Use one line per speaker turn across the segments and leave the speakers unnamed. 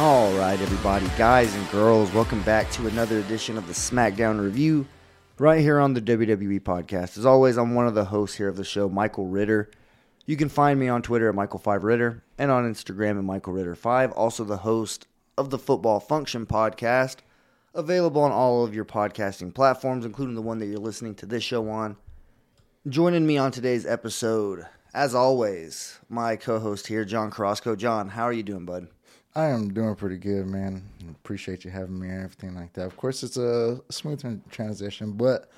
All right, everybody, guys and girls, welcome back to another edition of the SmackDown Review right here on the WWE Podcast. As always, I'm one of the hosts here of the show, Michael Ritter. You can find me on Twitter at Michael5Ritter and on Instagram at Michael Ritter5. Also, the host of the Football Function Podcast, available on all of your podcasting platforms, including the one that you're listening to this show on. Joining me on today's episode, as always, my co-host here, John Carrasco. John, how are you doing, bud?
I am doing pretty good, man. Appreciate you having me and everything like that. Of course, it's a smooth transition, but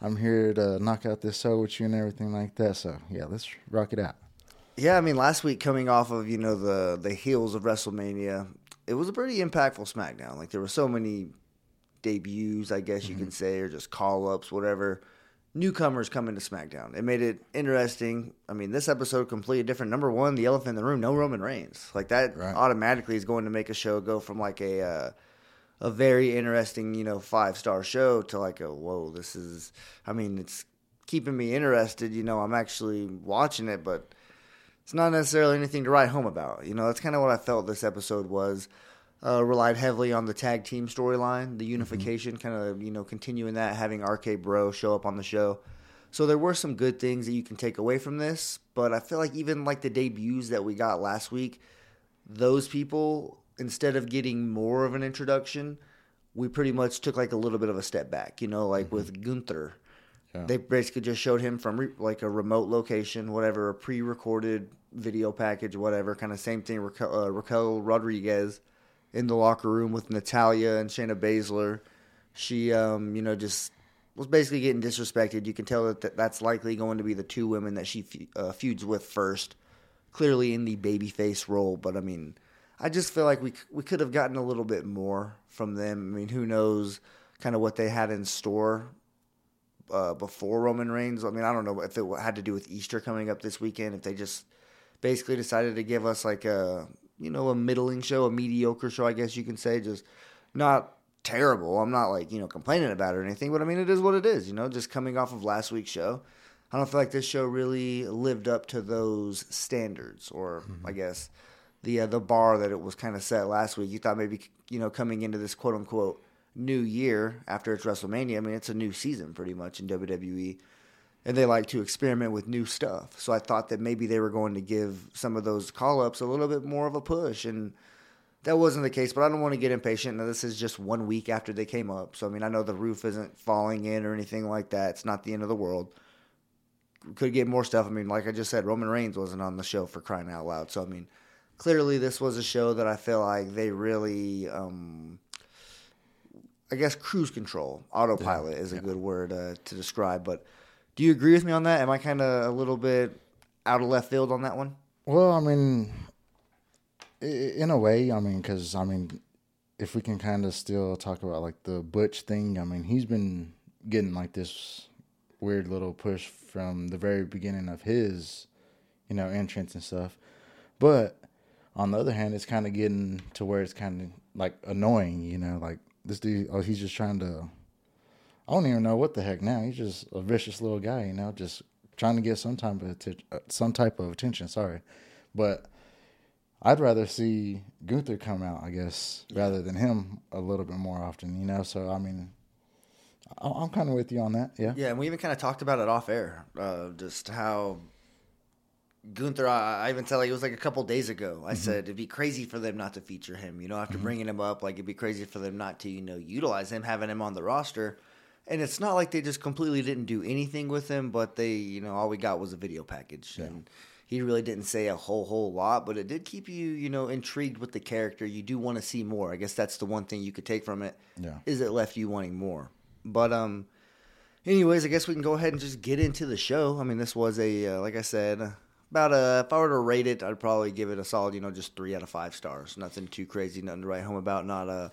I'm here to knock out this show with you and everything like that. So, yeah, let's rock it out.
Yeah, I mean, last week coming off of you know the the heels of WrestleMania, it was a pretty impactful SmackDown. Like there were so many debuts, I guess you mm-hmm. can say, or just call ups, whatever. Newcomers coming to SmackDown. It made it interesting. I mean, this episode completely different. Number one, the elephant in the room, no Roman Reigns. Like that
Right.
automatically is going to make a show go from like a uh, a very interesting, you know, five star show to like a whoa, this is. I mean, it's keeping me interested. You know, I'm actually watching it, but it's not necessarily anything to write home about. You know, that's kind of what I felt this episode was. Uh, relied heavily on the tag team storyline, the unification, kind of you know continuing that, having RK Bro show up on the show. So there were some good things that you can take away from this, but I feel like even like the debuts that we got last week, those people instead of getting more of an introduction, we pretty much took like a little bit of a step back. You know, like with Gunther,
Yeah.
they basically just showed him from re- like a remote location, whatever, a pre-recorded video package, whatever. Kind of same thing. Raquel, uh, Raquel Rodriguez in the locker room with Natalya and Shayna Baszler. She, um, you know, just was basically getting disrespected. You can tell that th- that's likely going to be the two women that she uh, feuds with first. Clearly in the babyface role, but I mean, I just feel like we we could have gotten a little bit more from them. I mean, who knows, kind of what they had in store uh, before Roman Reigns. I mean, I don't know if it had to do with Easter coming up this weekend. If they just basically decided to give us like a you know a middling show, a mediocre show, I guess you can say, just not terrible. I'm not like you know complaining about it or anything, but I mean it is what it is. You know, just coming off of last week's show. I don't feel like this show really lived up to those standards, or I guess the uh, the bar that it was kind of set last week. You thought maybe you know coming into this quote unquote new year after it's WrestleMania. I mean, it's a new season pretty much in WWE, and they like to experiment with new stuff. So I thought that maybe they were going to give some of those call ups a little bit more of a push, and that wasn't the case. But I don't want to get impatient. Now, this is just one week after they came up, so I mean, I know the roof isn't falling in or anything like that. It's not the end of the world. Could get more stuff. I mean, like I just said, Roman Reigns wasn't on the show for crying out loud. So I mean, clearly this was a show that I feel like they really. Um, I guess cruise control, autopilot is a good word uh, to describe. But do you agree with me on that? Am I kind of a little bit out of left field on that one?
Well, I mean, in a way, I mean, because, I mean, if we can kind of still talk about like the Butch thing, I mean, he's been getting like this weird little push from the very beginning of his, you know, entrance and stuff. But on the other hand, it's kind of getting to where it's kind of like annoying, you know, like this dude, oh, he's just trying to, I don't even know what the heck now. He's just a vicious little guy, you know, just trying to get some type of atten- uh, some type of attention. Sorry, but I'd rather see Gunther come out, I guess, rather than him a little bit more often, you know. So I mean, I- I'm kind of with you on that. Yeah.
Yeah, and we even kind of talked about it off air, uh, just how Gunther. I, I even tell you it was like a couple days ago. I said it'd be crazy for them not to feature him. You know, after bringing him up, like it'd be crazy for them not to, you know, utilize him, having him on the roster. And it's not like they just completely didn't do anything with him, but they, you know, all we got was a video package, and he really didn't say a whole whole lot, but it did keep you, you know, intrigued with the character. You do want to see more. I guess that's the one thing you could take from it.
Yeah.
is it left you wanting more? But um, anyways, I guess we can go ahead and just get into the show. I mean, this was a uh, like I said, about a if I were to rate it, I'd probably give it a solid, you know, just three out of five stars. Nothing too crazy, nothing to write home about. Not a.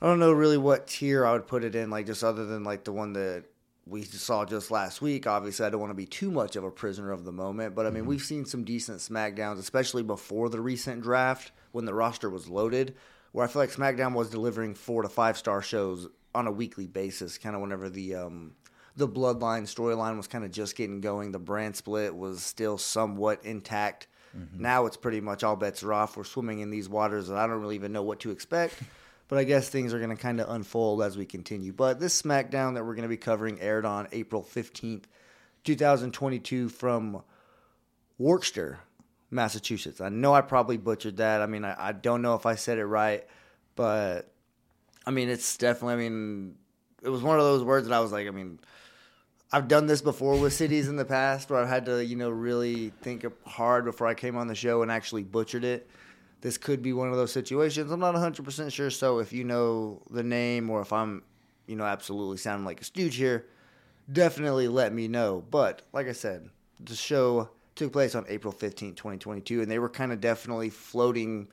I don't know really what tier I would put it in, like just other than like the one that we saw just last week. Obviously, I don't want to be too much of a prisoner of the moment, but I mean, we've seen some decent SmackDowns, especially before the recent draft when the roster was loaded, where I feel like SmackDown was delivering four to five star shows on a weekly basis, kind of whenever the um, the Bloodline storyline was kind of just getting going. The brand split was still somewhat intact. Now it's pretty much all bets are off. We're swimming in these waters and I don't really even know what to expect. But I guess things are going to kind of unfold as we continue. But this SmackDown that we're going to be covering aired on April 15th, 2022 from Worcester, Massachusetts. I know I probably butchered that. I mean, I, I don't know if I said it right, but I mean, it's definitely, I mean, it was one of those words that I was like, I mean, I've done this before with cities in the past where I've had to, you know, really think hard before I came on the show and actually butchered it. This could be one of those situations. I'm not 100% sure. So if you know the name or if I'm, you know, absolutely sounding like a stooge here, definitely let me know. But like I said, the show took place on April 15, 2022, and they were kind of definitely floating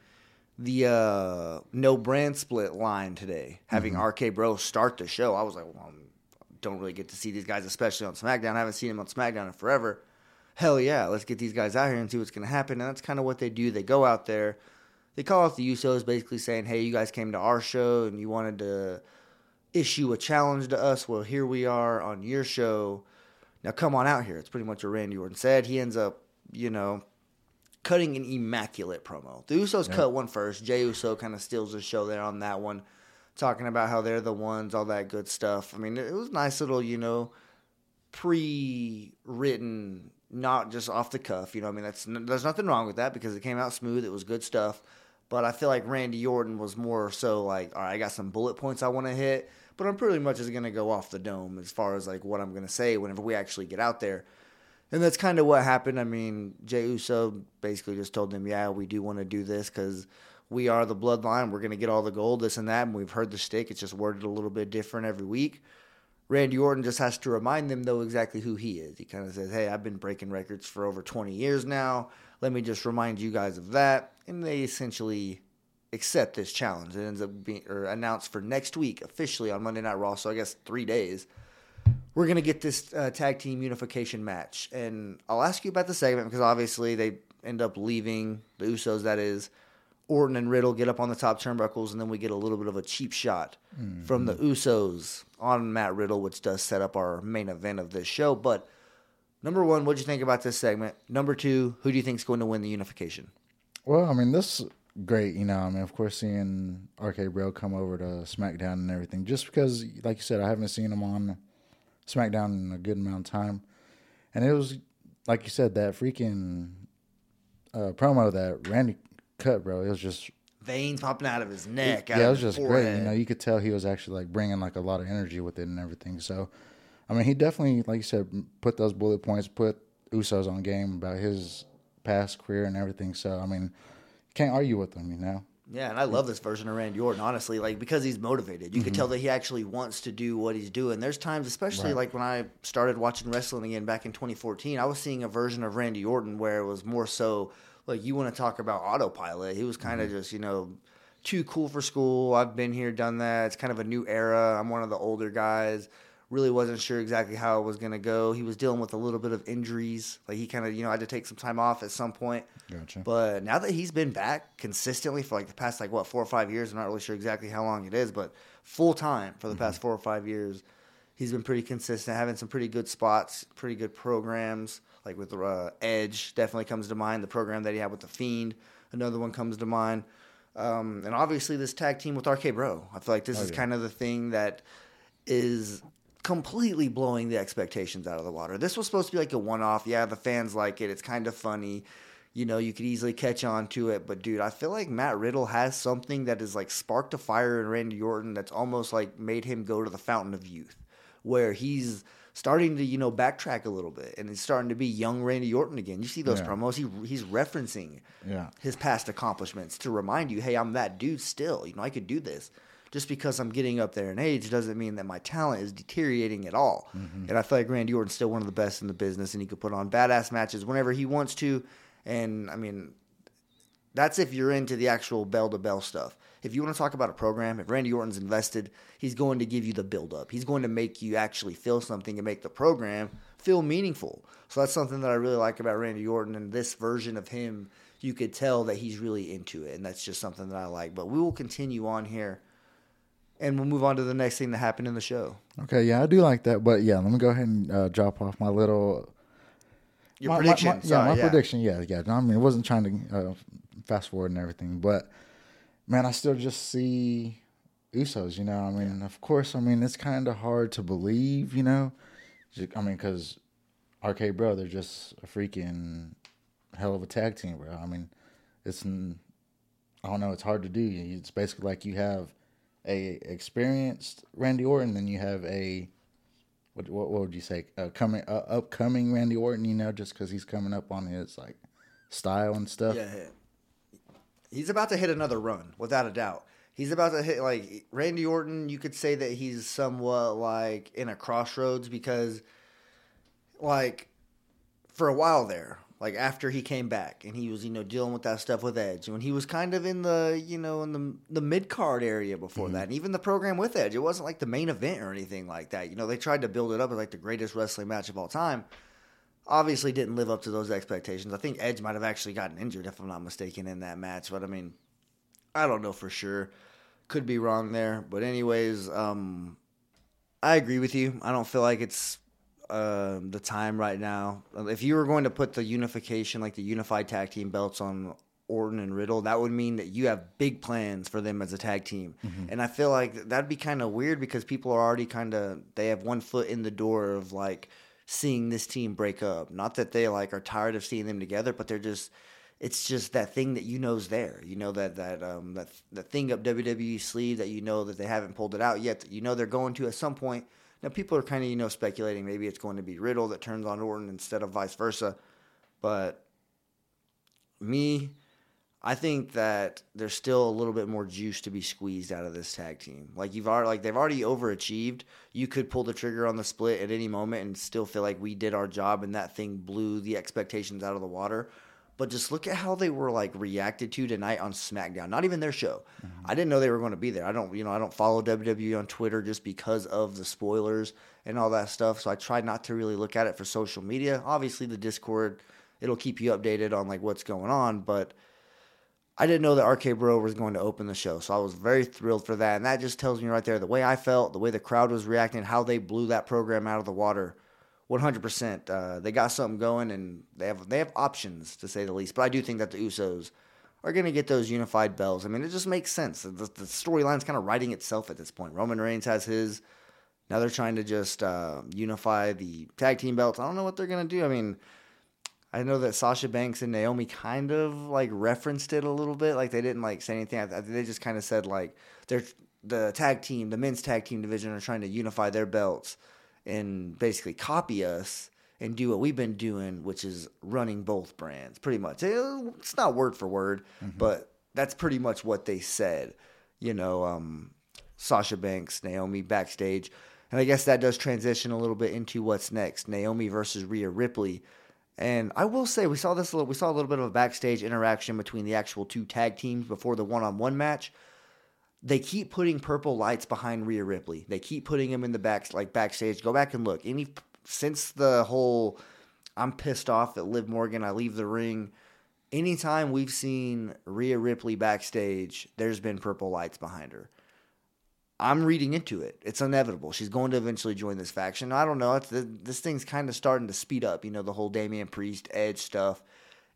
the uh, no brand split line today, having RK Bro start the show. I was like, well, I don't really get to see these guys, especially on SmackDown. I haven't seen them on SmackDown in forever. Hell yeah, let's get these guys out here and see what's going to happen. And that's kind of what they do. They go out there, they call out the Usos, basically saying, hey, you guys came to our show and you wanted to issue a challenge to us. Well, here we are on your show. Now come on out here. It's pretty much what Randy Orton said. He ends up, you know, cutting an immaculate promo. The Usos cut one first. Jay Uso kind of steals the show there on that one, talking about how they're the ones, all that good stuff. I mean, it was nice little, you know, pre-written, not just off the cuff. You know, I mean, that's there's nothing wrong with that because it came out smooth. It was good stuff. But I feel like Randy Orton was more so like, all right, I got some bullet points I want to hit, but I'm pretty much just gonna go off the dome as far as like what I'm gonna say whenever we actually get out there. And that's kind of what happened. I mean, Jay Uso basically just told them, yeah, we do want to do this because we are the bloodline. We're going to get all the gold, this and that. And we've heard the stick. It's just worded a little bit different every week. Randy Orton just has to remind them, though, exactly who he is. He kind of says, hey, I've been breaking records for over 20 years now. Let me just remind you guys of that. And they essentially accept this challenge. It ends up being or announced for next week officially on Monday Night Raw. So I guess three days we're going to get this uh, tag team unification match. And I'll ask you about the segment because obviously they end up leaving the Usos, that is. Orton and Riddle get up on the top turnbuckles, and then we get a little bit of a cheap shot from the Usos on Matt Riddle, which does set up our main event of this show. But number one, what'd you think about this segment? Number two, who do you think is going to win the unification?
Well, I mean, this is great. You know, I mean, of course, seeing RK Bro come over to SmackDown and everything, just because, like you said, I haven't seen him on SmackDown in a good amount of time, and it was like you said that freaking uh, promo that Randy cut, bro. It was just
Veins popping out of his neck. out
yeah, it was just great. You know, you could tell he was actually like bringing like a lot of energy with it and everything. So, I mean, he definitely, like you said, put those bullet points, put Usos on game about his past career and everything. So, I mean, can't argue with him, you know.
Yeah, and I love this version of Randy Orton, honestly, like because he's motivated. You
Mm-hmm.
can tell that he actually wants to do what he's doing. There's times, especially like when I started watching wrestling again back in 2014, I was seeing a version of Randy Orton where it was more so like you want to talk about autopilot. He was kind of
Mm-hmm.
just, you know, too cool for school. I've been here, done that. It's kind of a new era. I'm one of the older guys. Really wasn't sure exactly how it was going to go. He was dealing with a little bit of injuries. Like he kind of, you know, had to take some time off at some point.
Gotcha.
But now that he's been back consistently for like the past like what four or five years, I'm not really sure exactly how long it is, but full time for the past four or five years, he's been pretty consistent, having some pretty good spots, pretty good programs. Like with uh, Edge, definitely comes to mind. The program that he had with the Fiend, another one comes to mind. Um, and obviously this tag team with RK Bro. I feel like this is kind of the thing that is completely blowing the expectations out of the water. This was supposed to be like a one off. Yeah, the fans like it. It's kind of funny. You know, you could easily catch on to it. But dude, I feel like Matt Riddle has something that is like sparked a fire in Randy Orton that's almost like made him go to the fountain of youth, where he's starting to, you know, backtrack a little bit and he's starting to be young Randy Orton again. You see those
Yeah.
promos, he he's referencing
Yeah.
his past accomplishments to remind you, hey, I'm that dude still. You know, I could do this. Just because I'm getting up there in age doesn't mean that my talent is deteriorating at all. Mm-hmm. And I feel like Randy Orton's still one of the best in the business, and he could put on badass matches whenever he wants to. And I mean, that's if you're into the actual bell to bell stuff. If you want to talk about a program, if Randy Orton's invested, he's going to give you the build up. He's going to make you actually feel something and make the program feel meaningful. So that's something that I really like about Randy Orton and this version of him. You could tell that he's really into it, and that's just something that I like. But we will continue on here, and we'll move on to the next thing that happened in the show.
Okay, yeah, I do like that, but yeah, let me go ahead and uh, drop off my little
Your
my, my-
prediction,
my- yeah,
sorry,
my
yeah.
prediction. Yeah, yeah. I mean, I wasn't trying to uh, fast forward and everything, but man, I still just see Usos. You know, I mean, of course, I mean it's kind of hard to believe. You know, I mean, because RK Bro, they're just a freaking hell of a tag team, bro. I mean, it's I don't know, it's hard to do. It's basically like you have a experienced Randy Orton, then you have a what what, what would you say? Uh, coming uh, upcoming Randy Orton, you know, just because he's coming up on his like style and stuff.
Yeah, he's about to hit another run, without a doubt. He's about to hit like Randy Orton. You could say that he's somewhat like in a crossroads because, like, for a while there, like after he came back and he was you know dealing with that stuff with Edge, when he was kind of in the you know in the the mid card area before that, and even the program with Edge, it wasn't like the main event or anything like that. You know, they tried to build it up as like the greatest wrestling match of all time obviously didn't live up to those expectations. I think Edge might have actually gotten injured, if I'm not mistaken, in that match. But I mean, I don't know for sure. Could be wrong there. But anyways, um, I agree with you. I don't feel like it's um the time right now. If you were going to put the unification, like the unified tag team belts on Orton and Riddle, that would mean that you have big plans for them as a tag team. And I feel like that'd be kind of weird because people are already kind of they have one foot in the door of like seeing this team break up. Not that they like are tired of seeing them together, but they're just it's just that thing that you know's there. You know that that um that that thing up WWE sleeve that you know that they haven't pulled it out yet. That you know they're going to at some point. Now people are kind of you know speculating maybe it's going to be Riddle that turns on Orton instead of vice versa, but me. I think that there's still a little bit more juice to be squeezed out of this tag team. Like you've already, like they've already overachieved. You could pull the trigger on the split at any moment and still feel like we did our job, and that thing blew the expectations out of the water. But just look at how they were like reacted to tonight on SmackDown. Not even their show. Mm-hmm. I didn't know they were going to be there. I don't, you know, I don't follow WWE on Twitter just because of the spoilers and all that stuff. So I try not to really look at it for social media. Obviously, the Discord it'll keep you updated on like what's going on, but. I didn't know that RK Bro was going to open the show, so I was very thrilled for that. And that just tells me right there the way I felt, the way the crowd was reacting, how they blew that program out of the water. 100%. Uh, they got something going, and they have they have options to say the least. But I do think that the Usos are going to get those unified belts. I mean, it just makes sense. The, the storyline's kind of writing itself at this point. Roman Reigns has his. Now they're trying to just uh, unify the tag team belts. I don't know what they're going to do. I mean, I know that Sasha Banks and Naomi kind of like referenced it a little bit. Like they didn't like say anything. They just kind of said like they're the tag team, the men's tag team division are trying to unify their belts and basically copy us and do what we've been doing, which is running both brands pretty much. Eh, It's not word for word, but that's pretty much what they said. You know, um, Sasha Banks, Naomi backstage. And I guess that does transition a little bit into what's next. Naomi versus Rhea Ripley. And I will say we saw this a little, we saw a little bit of a backstage interaction between the actual two tag teams before the one-on-one match. They keep putting purple lights behind Rhea Ripley. They keep putting him in the back like backstage. Go back and look. Any since the whole I'm pissed off at Liv Morgan, I leave the ring. Anytime we've seen Rhea Ripley backstage, there's been purple lights behind her. I'm reading into it. It's inevitable. She's going to eventually join this faction. I don't know. It's this thing's kind of starting to speed up. You know, the whole Damian Priest Edge stuff.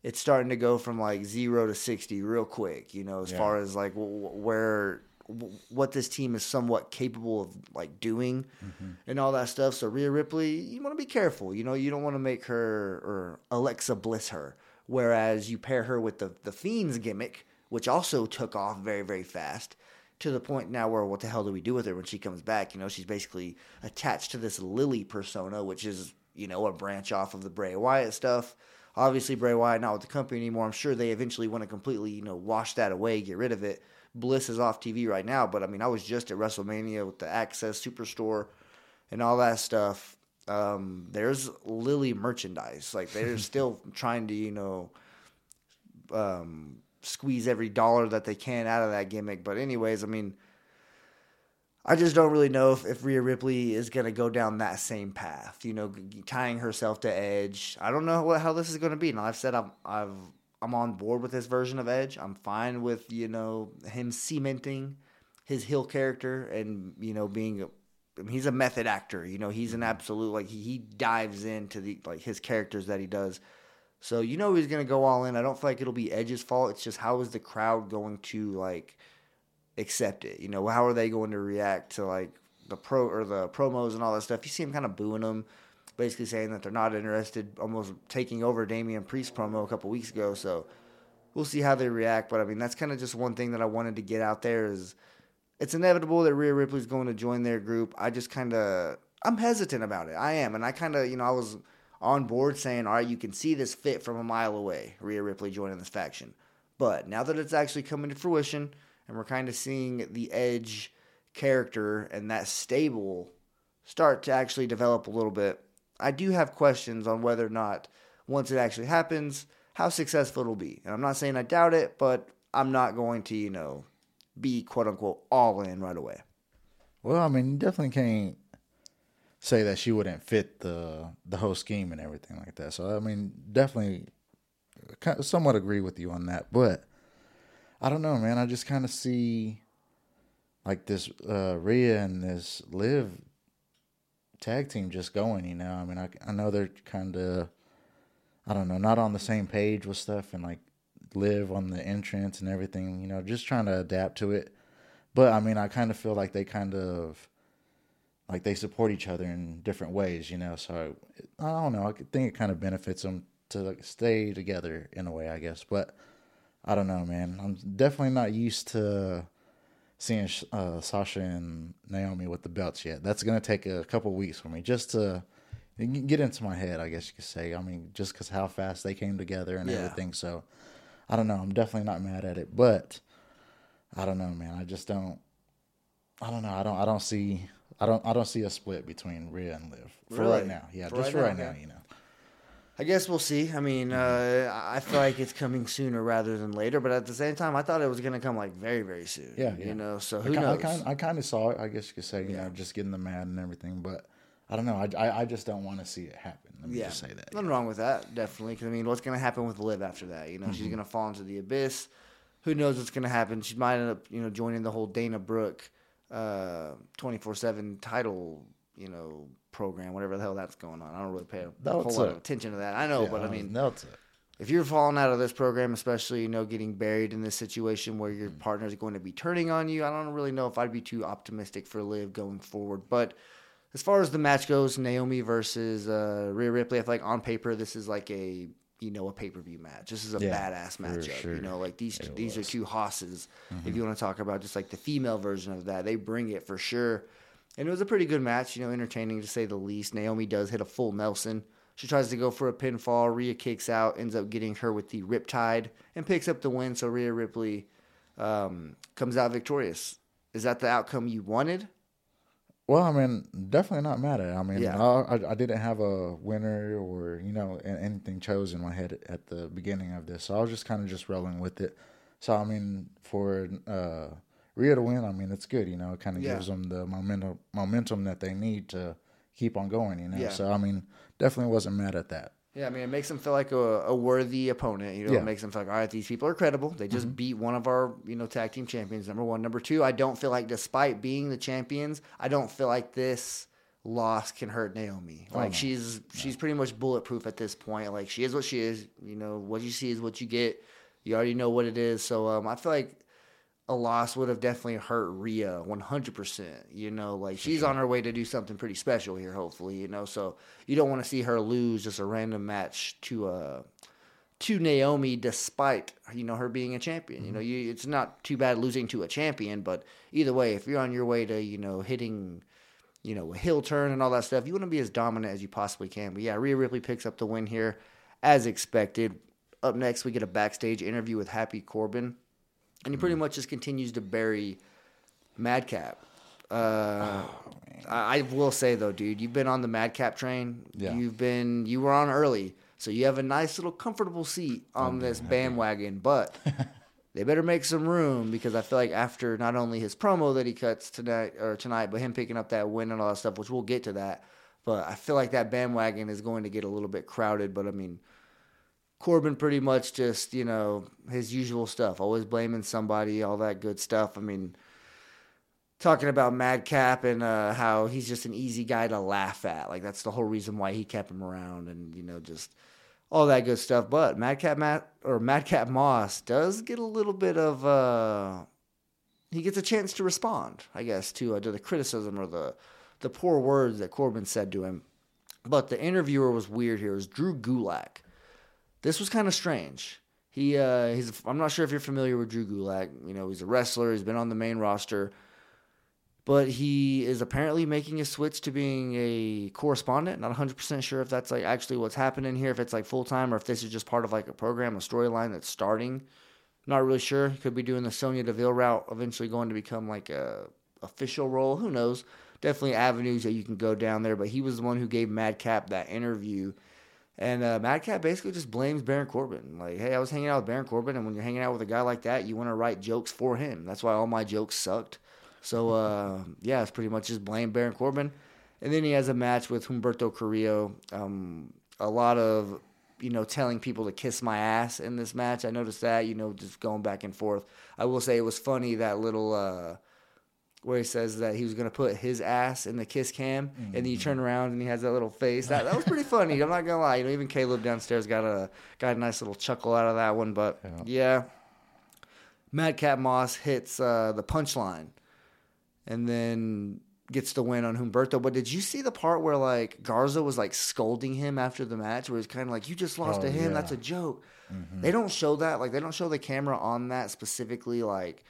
It's starting to go from like zero to sixty real quick. You know, as far as like w- where w- what this team is somewhat capable of like doing mm-hmm. and all that stuff. So Rhea Ripley, you want to be careful. You know, you don't want to make her or Alexa Bliss her. Whereas you pair her with the the Fiend's gimmick, which also took off very very fast to the point now where what the hell do we do with her when she comes back? You know, she's basically attached to this Lilly persona, which is you know a branch off of the Bray Wyatt stuff. Obviously, Bray Wyatt not with the company anymore. I'm sure they eventually want to completely, you know, wash that away, get rid of it. Bliss is off TV right now, but I mean, I was just at WrestleMania with the Access Superstore and all that stuff. Um, there's Lilly merchandise. Like they're still trying to, you know, um, squeeze every dollar that they can out of that gimmick. But anyways, I mean, I just don't really know if, if Rhea Ripley is going to go down that same path, you know, tying herself to Edge. I don't know what, how this is going to be. Now, I've said I'm, I've, I'm on board with this version of Edge. I'm fine with, you know, him cementing his heel character and, you know, being, a, I mean, he's a method actor, you know, he's an mm-hmm. absolute, like, he, he dives into the, like, his characters that he does. So, you know, he's going to go all in. I don't feel like it'll be Edge's fault. It's just how is the crowd going to, like, accept it. You know, how are they going to react to like the pro or the promos and all that stuff? You see him kind of booing them, basically saying that they're not interested, almost taking over Damian Priest promo a couple weeks ago. So we'll see how they react. But I mean, that's kind of just one thing that I wanted to get out there is it's inevitable that Rhea Ripley's going to join their group. I just kind of I'm hesitant about it. I am, and I kind of you know I was on board saying, all right, you can see this fit from a mile away, Rhea Ripley joining this faction. But now that it's actually coming to fruition and we're kind of seeing the Edge character and that stable start to actually develop a little bit. I do have questions on whether or not once it actually happens, how successful it'll be. And I'm not saying I doubt it, but I'm not going to, you know, be quote unquote all in right away.
Well, I mean, you definitely can't say that she wouldn't fit the the whole scheme and everything like that. So, I mean, definitely, somewhat agree with you on that. But I don't know, man. I just kind of see like this uh, Rhea and this Liv tag team just going. You know, I mean, I I know they're kind of, I don't know, not on the same page with stuff and like live on the entrance and everything. You know, just trying to adapt to it. But I mean, I kind of feel like they kind of like they support each other in different ways, you know. So I don't know. I think it kind of benefits them to stay together in a way, I guess. But I don't know, man. I'm definitely not used to seeing uh, Sasha and Naomi with the belts yet. That's gonna take a couple weeks for me just to get into my head, I guess you could say. I mean, just because how fast they came together and
Yeah.
everything. So I don't know. I'm definitely not mad at it, but I don't know, man. I just don't. I don't know. I don't. I don't see. I don't. I don't see a split between Rhea and Liv for
Really?
right now. Yeah,
For
just
right
for
now,
right now.
okay.
You know.
I guess we'll see. I mean, uh, I feel like it's coming sooner rather than later, but at the same time, I thought it was going to come like very, very soon.
Yeah, yeah.
You know, so
I
who
ki-
knows?
I kind. I kind of saw it. I guess you could say. You know, just getting the mad and everything, but I don't know. I. I, I just don't want to see it happen. Let me
yeah,
just say that.
nothing wrong with that, definitely. Because I mean, what's going to happen with Liv after that? You know,
Mm-hmm.
she's going to fall into the abyss. Who knows what's going to happen? She might end up, you know, joining the whole Dana Brooke twenty four seven title, you know, program, whatever the hell that's going on. I don't really pay a whole lot of attention to that. I know,
Yeah,
but I mean, if you're falling out of this program, especially you know getting buried in this situation where your partner is going to be turning on you, I don't really know if I'd be too optimistic for Liv going forward. But as far as the match goes, Naomi versus uh, Rhea Ripley, I feel like on paper this is like a you know a pay per view match. This is a
Yeah,
badass matchup.
sure.
You know, like these
It
these are two hosses. If you want to talk about just like the female version of that, they bring it for sure. And it was a pretty good match, you know, entertaining to say the least. Naomi does hit a full Nelson. She tries to go for a pinfall. Rhea kicks out, ends up getting her with the Riptide, and picks up the win. So Rhea Ripley um, comes out victorious. Is that the outcome you wanted?
Well, I mean, definitely not mad at it. I mean,
Yeah.
I, I, didn't have a winner or you know anything chosen in my head at the beginning of this, so I was just kind of just rolling with it. So I mean, for uh, Rhea to win, I mean, it's good. You know, it kind of
Yeah.
gives them the momentum momentum that they need to keep on going. You know,
Yeah.
so I mean, definitely wasn't mad at that.
Yeah, I mean, it makes them feel like a, a worthy opponent. You know,
Yeah.
it makes them feel like, all right, these people are credible. They just beat one of our, you know, tag team champions. Number one, number two. I don't feel like, despite being the champions, I don't feel like this loss can hurt Naomi. Like she's she's pretty much bulletproof at this point. Like she is what she is. You know, what you see is what you get. You already know what it is. So um, I feel like a loss would have definitely hurt Rhea 100%. You know, like she's on her way to do something pretty special here, hopefully, you know. So you don't want to see her lose just a random match to uh to Naomi despite, you know, her being a champion. You know, you it's not too bad losing to a champion, but either way, if you're on your way to, you know, hitting you know, a heel turn and all that stuff, you want to be as dominant as you possibly can. But yeah, Rhea Ripley picks up the win here as expected. Up next, we get a backstage interview with Happy Corbin, and he pretty
Mm.
much just continues to bury Madcap. Uh,
Oh,
I, I will say though, dude, you've been on the Madcap train.
Yeah.
You've been you were on early, so you have a nice little comfortable seat on this bandwagon. But they better make some room because I feel like after not only his promo that he cuts tonight or tonight, but him picking up that win and all that stuff, which we'll get to that. But I feel like that bandwagon is going to get a little bit crowded. But I mean, Corbin pretty much just you know his usual stuff, always blaming somebody, all that good stuff. I mean, talking about Madcap and uh, how he's just an easy guy to laugh at. Like that's the whole reason why he kept him around, and you know just all that good stuff. But Madcap Matt or Madcap Moss does get a little bit of uh, he gets a chance to respond, I guess, to uh, to the criticism or the the poor words that Corbin said to him. But the interviewer was weird here. It was Drew Gulak. This was kind of strange. He uh, he's I'm not sure if you're familiar with Drew Gulak. You know, he's a wrestler. He's been on the main roster but he is apparently making a switch to being a correspondent. Not 100% sure if that's like actually what's happening here, if it's like full time or if this is just part of like a program, a storyline that's starting. Not really sure. He could be doing the Sonya Deville route, eventually going to become like a official role. Who knows? Definitely avenues that you can go down there. But he was the one who gave Madcap that interview. And uh, Madcap basically just blames Baron Corbin. Like, hey, I was hanging out with Baron Corbin, and when you're hanging out with a guy like that, you want to write jokes for him. That's why all my jokes sucked. So uh, yeah, it's pretty much just blame Baron Corbin, and then he has a match with Humberto Carrillo. Um, a lot of you know telling people to kiss my ass in this match. I noticed that you know just going back and forth. I will say it was funny that little uh, where he says that he was gonna put his ass in the kiss cam, and then you turn around and he has that little face. That that was pretty funny. I'm not gonna lie. You know, even Caleb downstairs got a got a nice little chuckle out of that one. But yeah, Madcap Moss hits uh, the punchline and then gets the win on Humberto. But did you see the part where like Garza was like scolding him after the match, where he's kind of like, "You just lost
Oh,
to him.
yeah.
That's a joke." They don't show that. Like they don't show the camera on that specifically. Like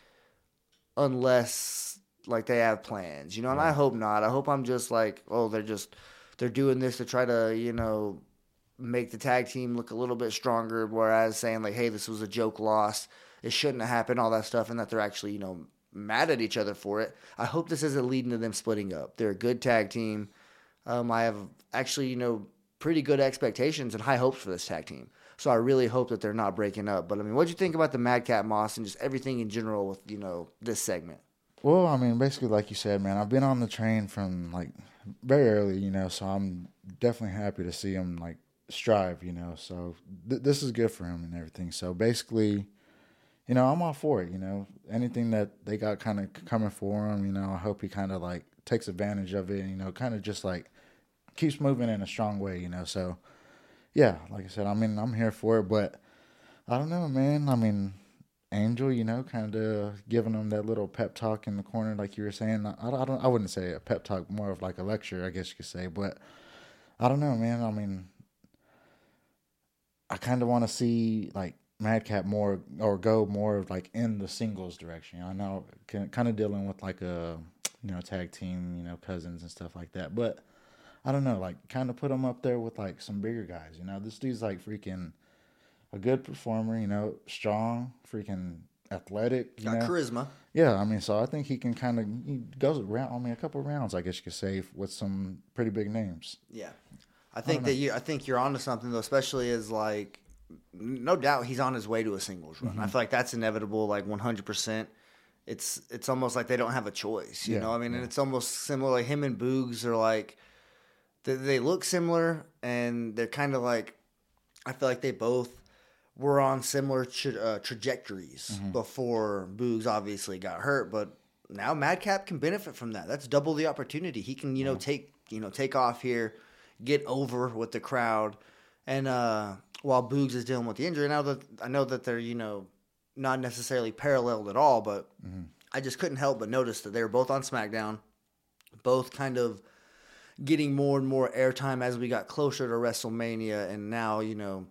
unless like they have plans, you know. And I hope not. I hope I'm just like, oh, they're just they're doing this to try to you know make the tag team look a little bit stronger. Whereas saying like, hey, this was a joke loss. It shouldn't have happened. All that stuff, and that they're actually you know mad at each other for it. I hope this isn't leading to them splitting up. They're a good tag team. Um, I have actually, you know, pretty good expectations and high hopes for this tag team. So I really hope that they're not breaking up. But I mean, what'd you think about the Madcap Moss and just everything in general with you know this segment?
Well, I mean, basically, like you said, man, I've been on the train from like very early, you know, so I'm definitely happy to see him like strive, you know. So th- this is good for him and everything. So basically, you know, I'm all for it, you know. Anything that they got kind of coming for him, you know, I hope he kind of like takes advantage of it, you know, kind of just like keeps moving in a strong way, you know. So yeah, like I said, I mean, I'm here for it, but I don't know, man. I mean, Angel, you know, kind of giving them that little pep talk in the corner, like you were saying. I, I don't, I wouldn't say a pep talk, more of like a lecture, I guess you could say. But I don't know, man. I mean, I kind of want to see like Madcap more or go more of like in the singles direction. I know, kind of dealing with like a you know tag team, you know, cousins and stuff like that, but. I don't know, like kind of put him up there with like some bigger guys. You know, this dude's like freaking a good performer. You know, strong, freaking athletic. You
Got
know?
charisma.
Yeah, I mean, so I think he can kind of he goes around. I mean, a couple rounds, I guess you could say, with some pretty big names.
Yeah, I think that you. I think you're onto something though, especially as like, no doubt he's on his way to a singles run. I mm-hmm. feel like that's inevitable, like 100. percent It's it's almost like they don't have a choice. You
Yeah,
know, I mean, and it's almost similar. Like him and Boogs are like, they, they look similar, and they're kind of like, I feel like they both were on similar tra- uh, trajectories before Boogs obviously got hurt, but now Madcap can benefit from that. That's double the opportunity. He can, you know, take you know take off here, get over with the crowd, and uh, while Boogs is dealing with the injury, now that I know that they're you know not necessarily paralleled at all, but I just couldn't help but notice that they were both on SmackDown, both kind of getting more and more airtime as we got closer to WrestleMania, and now you know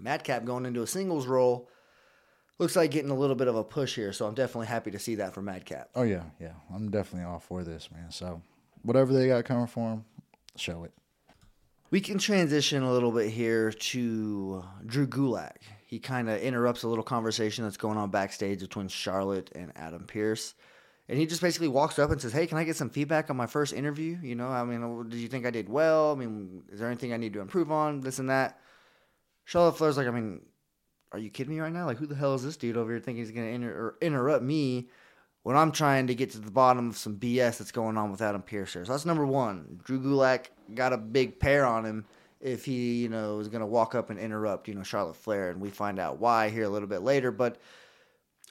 Madcap going into a singles role looks like getting a little bit of a push here. So I'm definitely happy to see that for Madcap.
Oh yeah, yeah, I'm definitely all for this, man. So whatever they got coming for him, show it.
We can transition a little bit here to Drew Gulak. He kind of interrupts a little conversation that's going on backstage between Charlotte and Adam Pearce. And he just basically walks up and says, Hey, can I get some feedback on my first interview? You know, I mean, did you think I did well? I mean, is there anything I need to improve on? This and that. Charlotte Flair's like, I mean, are you kidding me right now? Like, who the hell is this dude over here thinking he's going to inter- interrupt me when I'm trying to get to the bottom of some BS that's going on with Adam Pearce here? So that's number one. Drew Gulak got a big pair on him if he, you know, is going to walk up and interrupt, you know, Charlotte Flair. And we find out why here a little bit later. But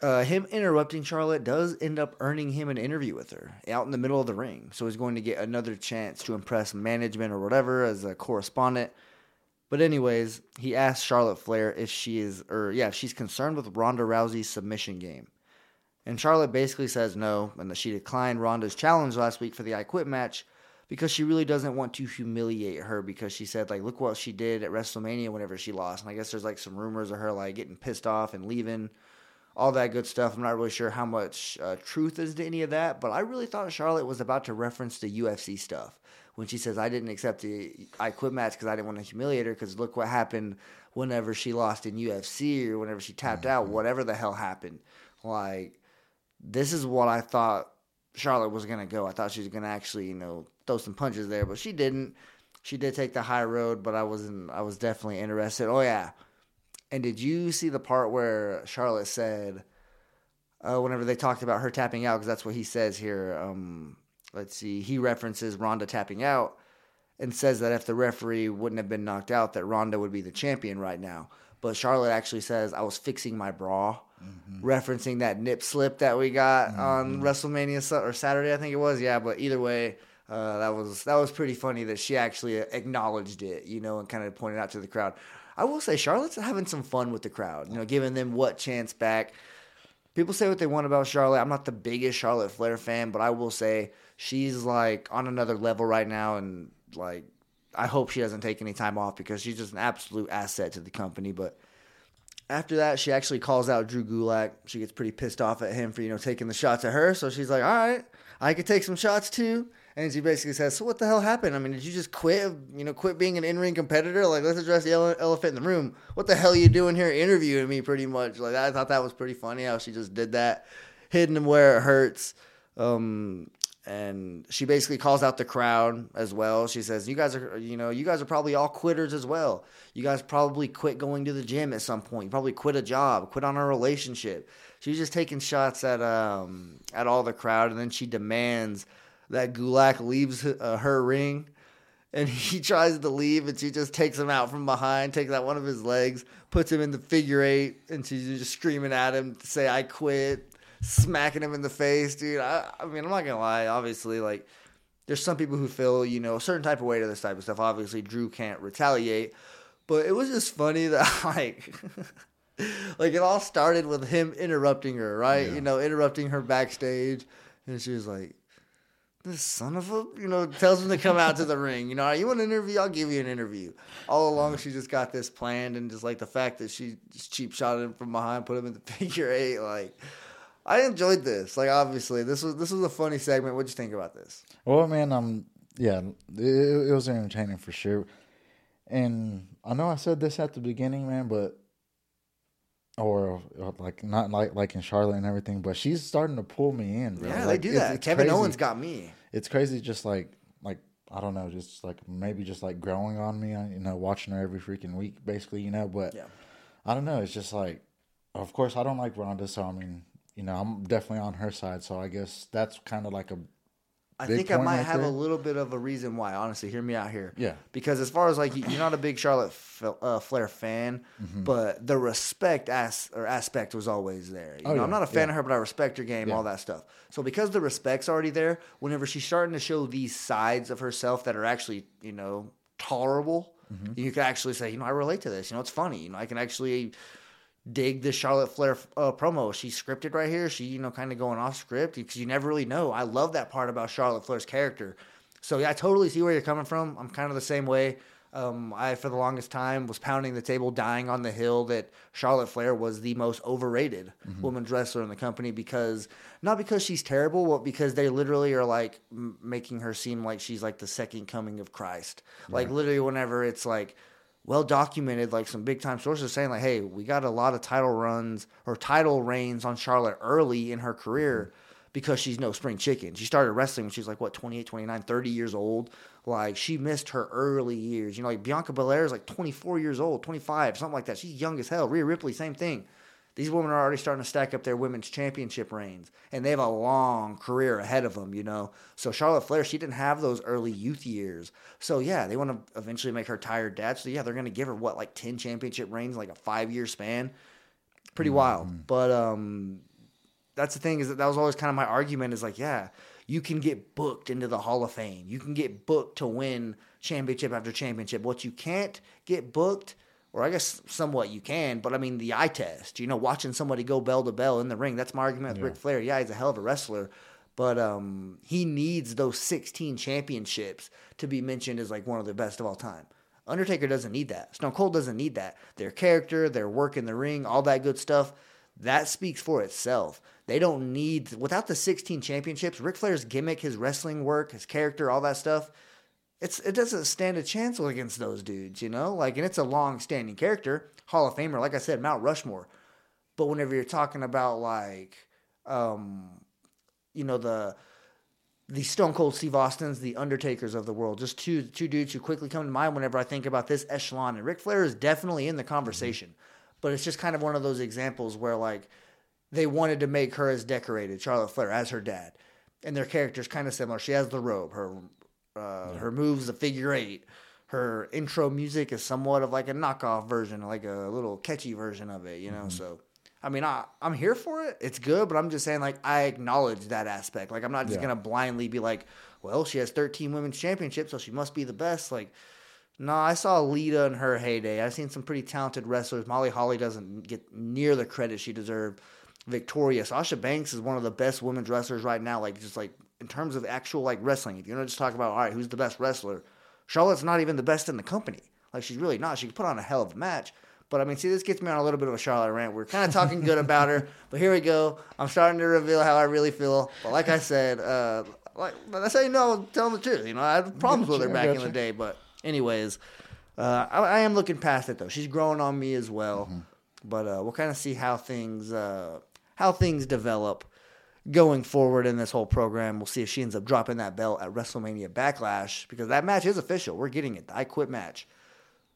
uh, him interrupting Charlotte does end up earning him an interview with her out in the middle of the ring. So he's going to get another chance to impress management or whatever as a correspondent. But anyways, he asked Charlotte Flair if she is, or yeah, if she's concerned with Ronda Rousey's submission game. And Charlotte basically says no, and that she declined Ronda's challenge last week for the I Quit match because she really doesn't want to humiliate her because she said like, look what she did at WrestleMania whenever she lost. And I guess there's like some rumors of her like getting pissed off and leaving, all that good stuff. I'm not really sure how much uh, truth is to any of that, but I really thought Charlotte was about to reference the UFC stuff when she says I didn't accept the I quit match because I didn't want to humiliate her because look what happened whenever she lost in UFC or whenever she tapped mm-hmm. out, whatever the hell happened. Like this is what I thought Charlotte was gonna go. I thought she was gonna actually, you know, throw some punches there, but she didn't. She did take the high road, but I wasn't. I was definitely interested. Oh yeah, and did you see the part where Charlotte said, uh, whenever they talked about her tapping out, because that's what he says here. Um, let's see, he references Ronda tapping out and says that if the referee wouldn't have been knocked out, that Ronda would be the champion right now. But Charlotte actually says, I was fixing my bra, mm-hmm. referencing that nip slip that we got mm-hmm. on WrestleMania or Saturday, I think it was. Yeah, but either way, uh, that was that was pretty funny that she actually acknowledged it, you know, and kind of pointed out to the crowd. I will say Charlotte's having some fun with the crowd, you know, giving them what chance back. People say what they want about Charlotte. I'm not the biggest Charlotte Flair fan, but I will say she's like on another level right now, and like I hope she doesn't take any time off because she's just an absolute asset to the company. But after that, she actually calls out Drew Gulak. She gets pretty pissed off at him for you know taking the shots at her. So she's like, "All right, I could take some shots too." And she basically says, "So what the hell happened? I mean, did you just quit? You know, quit being an in-ring competitor? Like, let's address the ele- elephant in the room. What the hell are you doing here, interviewing me? Pretty much. Like, I thought that was pretty funny how she just did that, him where it hurts. Um, and she basically calls out the crowd as well. She says, "You guys are, you know, you guys are probably all quitters as well. You guys probably quit going to the gym at some point. You probably quit a job, quit on a relationship." She's just taking shots at um at all the crowd, and then she demands that Gulak leaves uh, her ring and he tries to leave and she just takes him out from behind, takes out one of his legs, puts him in the figure eight, and she's just screaming at him to say, I quit, smacking him in the face, dude. I, I mean, I'm not gonna lie, obviously, like, there's some people who feel, you know, a certain type of way to this type of stuff. Obviously, Drew can't retaliate, but it was just funny that, like, like it all started with him interrupting her, right? Yeah. You know, interrupting her backstage, and she was like, this son of a, you know, tells him to come out to the ring. You know, you want an interview? I'll give you an interview. All along, she just got this planned, and just like the fact that she just cheap shot him from behind, put him in the figure eight. Like, I enjoyed this. Like, obviously, this was this was a funny segment. What'd you think about this?
Well, man, um, yeah, it, it was entertaining for sure. And I know I said this at the beginning, man, but or, or, like not like like in Charlotte and everything, but she's starting to pull me in. Bro.
Yeah,
like,
they do that. Kevin crazy. Owens got me.
It's crazy, just like like I don't know, just like maybe just like growing on me. Uh, you know, watching her every freaking week, basically. You know, but yeah. I don't know. It's just like, of course, I don't like Ronda, so I mean, you know, I'm definitely on her side. So I guess that's kind of like a
I think I might right have there. a little bit of a reason why. Honestly, hear me out here.
Yeah.
Because as far as like you're not a big Charlotte uh, Flair fan, mm-hmm. but the respect as or aspect was always there. You oh, know, yeah. I'm not a fan yeah. of her, but I respect her game, yeah. all that stuff. So because the respect's already there, whenever she's starting to show these sides of herself that are actually you know tolerable, mm-hmm. you can actually say, you know, I relate to this. You know, it's funny. You know, I can actually dig the Charlotte Flair uh, promo. She's scripted right here. She, you know, kind of going off script because you never really know. I love that part about Charlotte Flair's character. So yeah, I totally see where you're coming from. I'm kind of the same way. Um, I, for the longest time, was pounding the table, dying on the hill that Charlotte Flair was the most overrated women's wrestler in the company because not because she's terrible, but because they literally are like m- making her seem like she's like the second coming of Christ. Like literally, whenever it's like well documented, like some big time sources saying like, hey, we got a lot of title runs or title reigns on Charlotte early in her career mm-hmm. because she's no spring chicken. She started wrestling when she was like, what, 28, 29, 30 years old. Like, she missed her early years. You know, like Bianca Belair is like 24 years old, 25, something like that. She's young as hell. Rhea Ripley, same thing. These women are already starting to stack up their women's championship reigns, and they have a long career ahead of them, you know. So Charlotte Flair, she didn't have those early youth years. So yeah, they want to eventually make her tired dad. So yeah, they're gonna give her what like ten championship reigns, in, like a five year span. Pretty wild. But um, that's the thing is that that was always kind of my argument is like, yeah, you can get booked into the Hall of Fame. You can get booked to win championship after championship. What you can't get booked, or I guess somewhat you can, but I mean the eye test. You know, watching somebody go bell to bell in the ring. That's my argument with Ric Flair. Yeah, he's a hell of a wrestler, but um, he needs those 16 championships to be mentioned as like one of the best of all time. Undertaker doesn't need that. Stone Cold doesn't need that. Their character, their work in the ring, all that good stuff, that speaks for itself. They don't need without the 16 championships, Ric Flair's gimmick, his wrestling work, his character, all that stuff. It's it doesn't stand a chance against those dudes, you know? Like and it's a long standing character, Hall of Famer, like I said, Mount Rushmore. But whenever you're talking about like um you know the the Stone Cold Steve Austins, the Undertakers of the world, just two two dudes who quickly come to mind whenever I think about this echelon. And Ric Flair is definitely in the conversation, but it's just kind of one of those examples where like they wanted to make her as decorated, Charlotte Flair, as her dad, and their characters kind of similar. She has the robe, her uh, her moves, the figure eight. Her intro music is somewhat of like a knockoff version, like a little catchy version of it, you know. So, I mean, I I'm here for it. It's good, but I'm just saying, like, I acknowledge that aspect. Like, I'm not just
Yeah.
gonna blindly be like, well, she has 13 women's championships, so she must be the best. Like, no, I saw Lita in her heyday. I've seen some pretty talented wrestlers. Molly Holly doesn't get near the credit she deserved. Victoria, Sasha Banks is one of the best women's wrestlers right now. Like just like in terms of actual like wrestling. If you're gonna just talk about all right, who's the best wrestler? Charlotte's not even the best in the company. Like she's really not. She can put on a hell of a match. But I mean, see, this gets me on a little bit of a Charlotte rant. We're kind of talking good about her, but here we go. I'm starting to reveal how I really feel. But like I said, uh, like that's how you know I'm telling the truth. You know, I had problems with her back in the day, but anyways, uh, I, I am looking past it though. She's growing on me as well. But uh, we'll kind of see how things uh, how things develop going forward in this whole program. We'll see if she ends up dropping that belt at WrestleMania Backlash because that match is official. We're getting it. The I Quit match.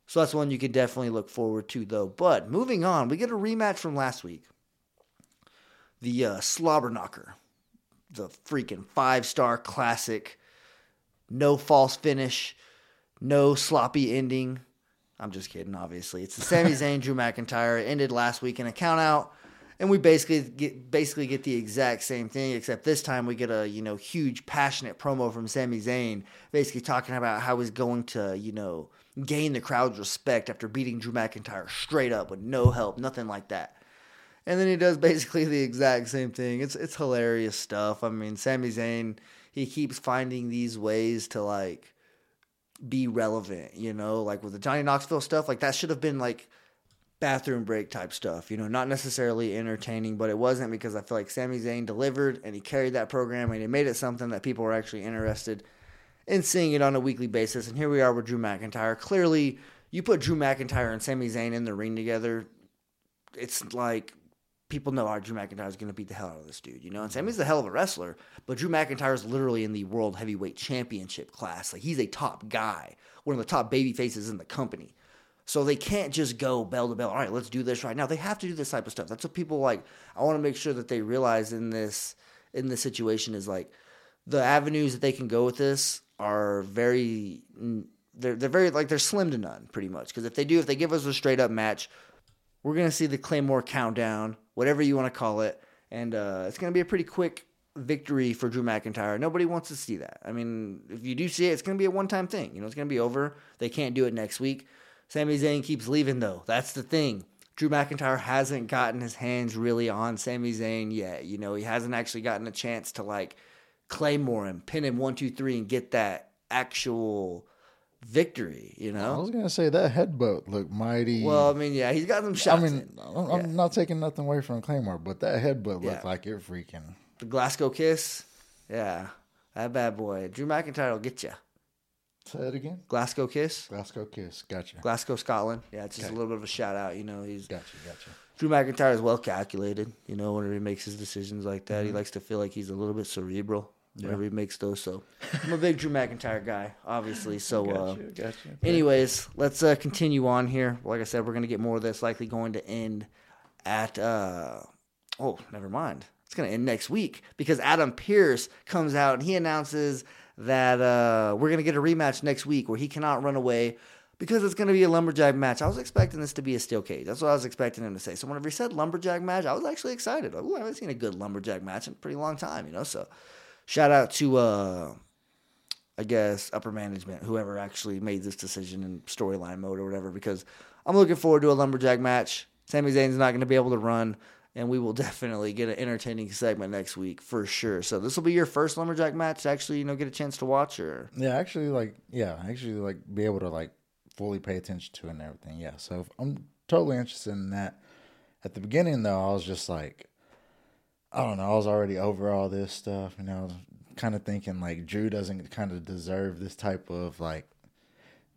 So that's one you can definitely look forward to, though. But moving on, we get a rematch from last week. The uh, Slobber Knocker, the freaking five star classic, no false finish, no sloppy ending. I'm just kidding, obviously. It's the Sami Zayn Drew McIntyre. It ended last week in a count out. And we basically get basically get the exact same thing, except this time we get a you know huge passionate promo from Sami Zayn, basically talking about how he's going to you know gain the crowd's respect after beating Drew McIntyre straight up with no help, nothing like that. And then he does basically the exact same thing. It's it's hilarious stuff. I mean, Sami Zayn, he keeps finding these ways to like be relevant, you know, like with the Johnny Knoxville stuff, like that should have been like bathroom break type stuff, you know, not necessarily entertaining, but it wasn't because I feel like Sami Zayn delivered and he carried that program and he made it something that people were actually interested in seeing it on a weekly basis. And here we are with Drew McIntyre. Clearly, you put Drew McIntyre and Sami Zayn in the ring together, it's like people know how Drew McIntyre is going to beat the hell out of this dude, you know. And Sami's a hell of a wrestler, but Drew McIntyre is literally in the World Heavyweight Championship class. Like he's a top guy, one of the top baby faces in the company. So they can't just go bell to bell. All right, let's do this right now. They have to do this type of stuff. That's what people like. I want to make sure that they realize in this in this situation is like the avenues that they can go with this are very they're they're very like they're slim to none pretty much because if they do if they give us a straight up match we're gonna see the Claymore countdown, whatever you want to call it, and uh, it's gonna be a pretty quick victory for Drew McIntyre. Nobody wants to see that. I mean, if you do see it, it's gonna be a one time thing. You know, it's gonna be over. They can't do it next week. Sami Zayn keeps leaving though. That's the thing. Drew McIntyre hasn't gotten his hands really on Sami Zayn yet. You know, he hasn't actually gotten a chance to like Claymore him, pin him one, two, three, and get that actual victory. You know, I
was gonna say that headbutt looked mighty.
Well, I mean, yeah, he's got some
I
shots.
mean,
in.
I'm, I'm not taking nothing away from Claymore, but that headbutt
Yeah.
looked like it freaking.
the Glasgow kiss. Yeah, that bad boy. Drew McIntyre will get you.
Say it again.
Glasgow kiss.
Glasgow kiss. Gotcha.
Glasgow, Scotland. Yeah, it's just
Okay.
a little bit of a shout out. You know, he's
Gotcha. Gotcha.
Drew McIntyre is well calculated. You know, whenever he makes his decisions like that,
Mm-hmm.
he likes to feel like he's a little bit cerebral whenever he makes those. So I'm a big Drew McIntyre guy, obviously. So, uh,
Gotcha. Gotcha.
anyways, let's uh, continue on here. Like I said, we're gonna get more of this. Likely going to end at. Uh, oh, never mind. It's gonna end next week because Adam Pearce comes out and he announces that uh, we're gonna get a rematch next week where he cannot run away because it's gonna be a lumberjack match. I was expecting this to be a steel cage. That's what I was expecting him to say. So whenever he said lumberjack match, I was actually excited. Ooh, I haven't seen a good lumberjack match in a pretty long time, you know. So shout out to. Uh, I guess upper management, whoever actually made this decision in storyline mode or whatever, because I'm looking forward to a lumberjack match. Sami Zayn's not going to be able to run, and we will definitely get an entertaining segment next week for sure. So this will be your first lumberjack match to actually, you know, get a chance to watch, or
Yeah, actually, like, yeah, actually, like, be able to like fully pay attention to it and everything. Yeah, so I'm totally interested in that. At the beginning, though, I was just like, I don't know, I was already over all this stuff, you know, kind of thinking like Drew doesn't kind of deserve this type of like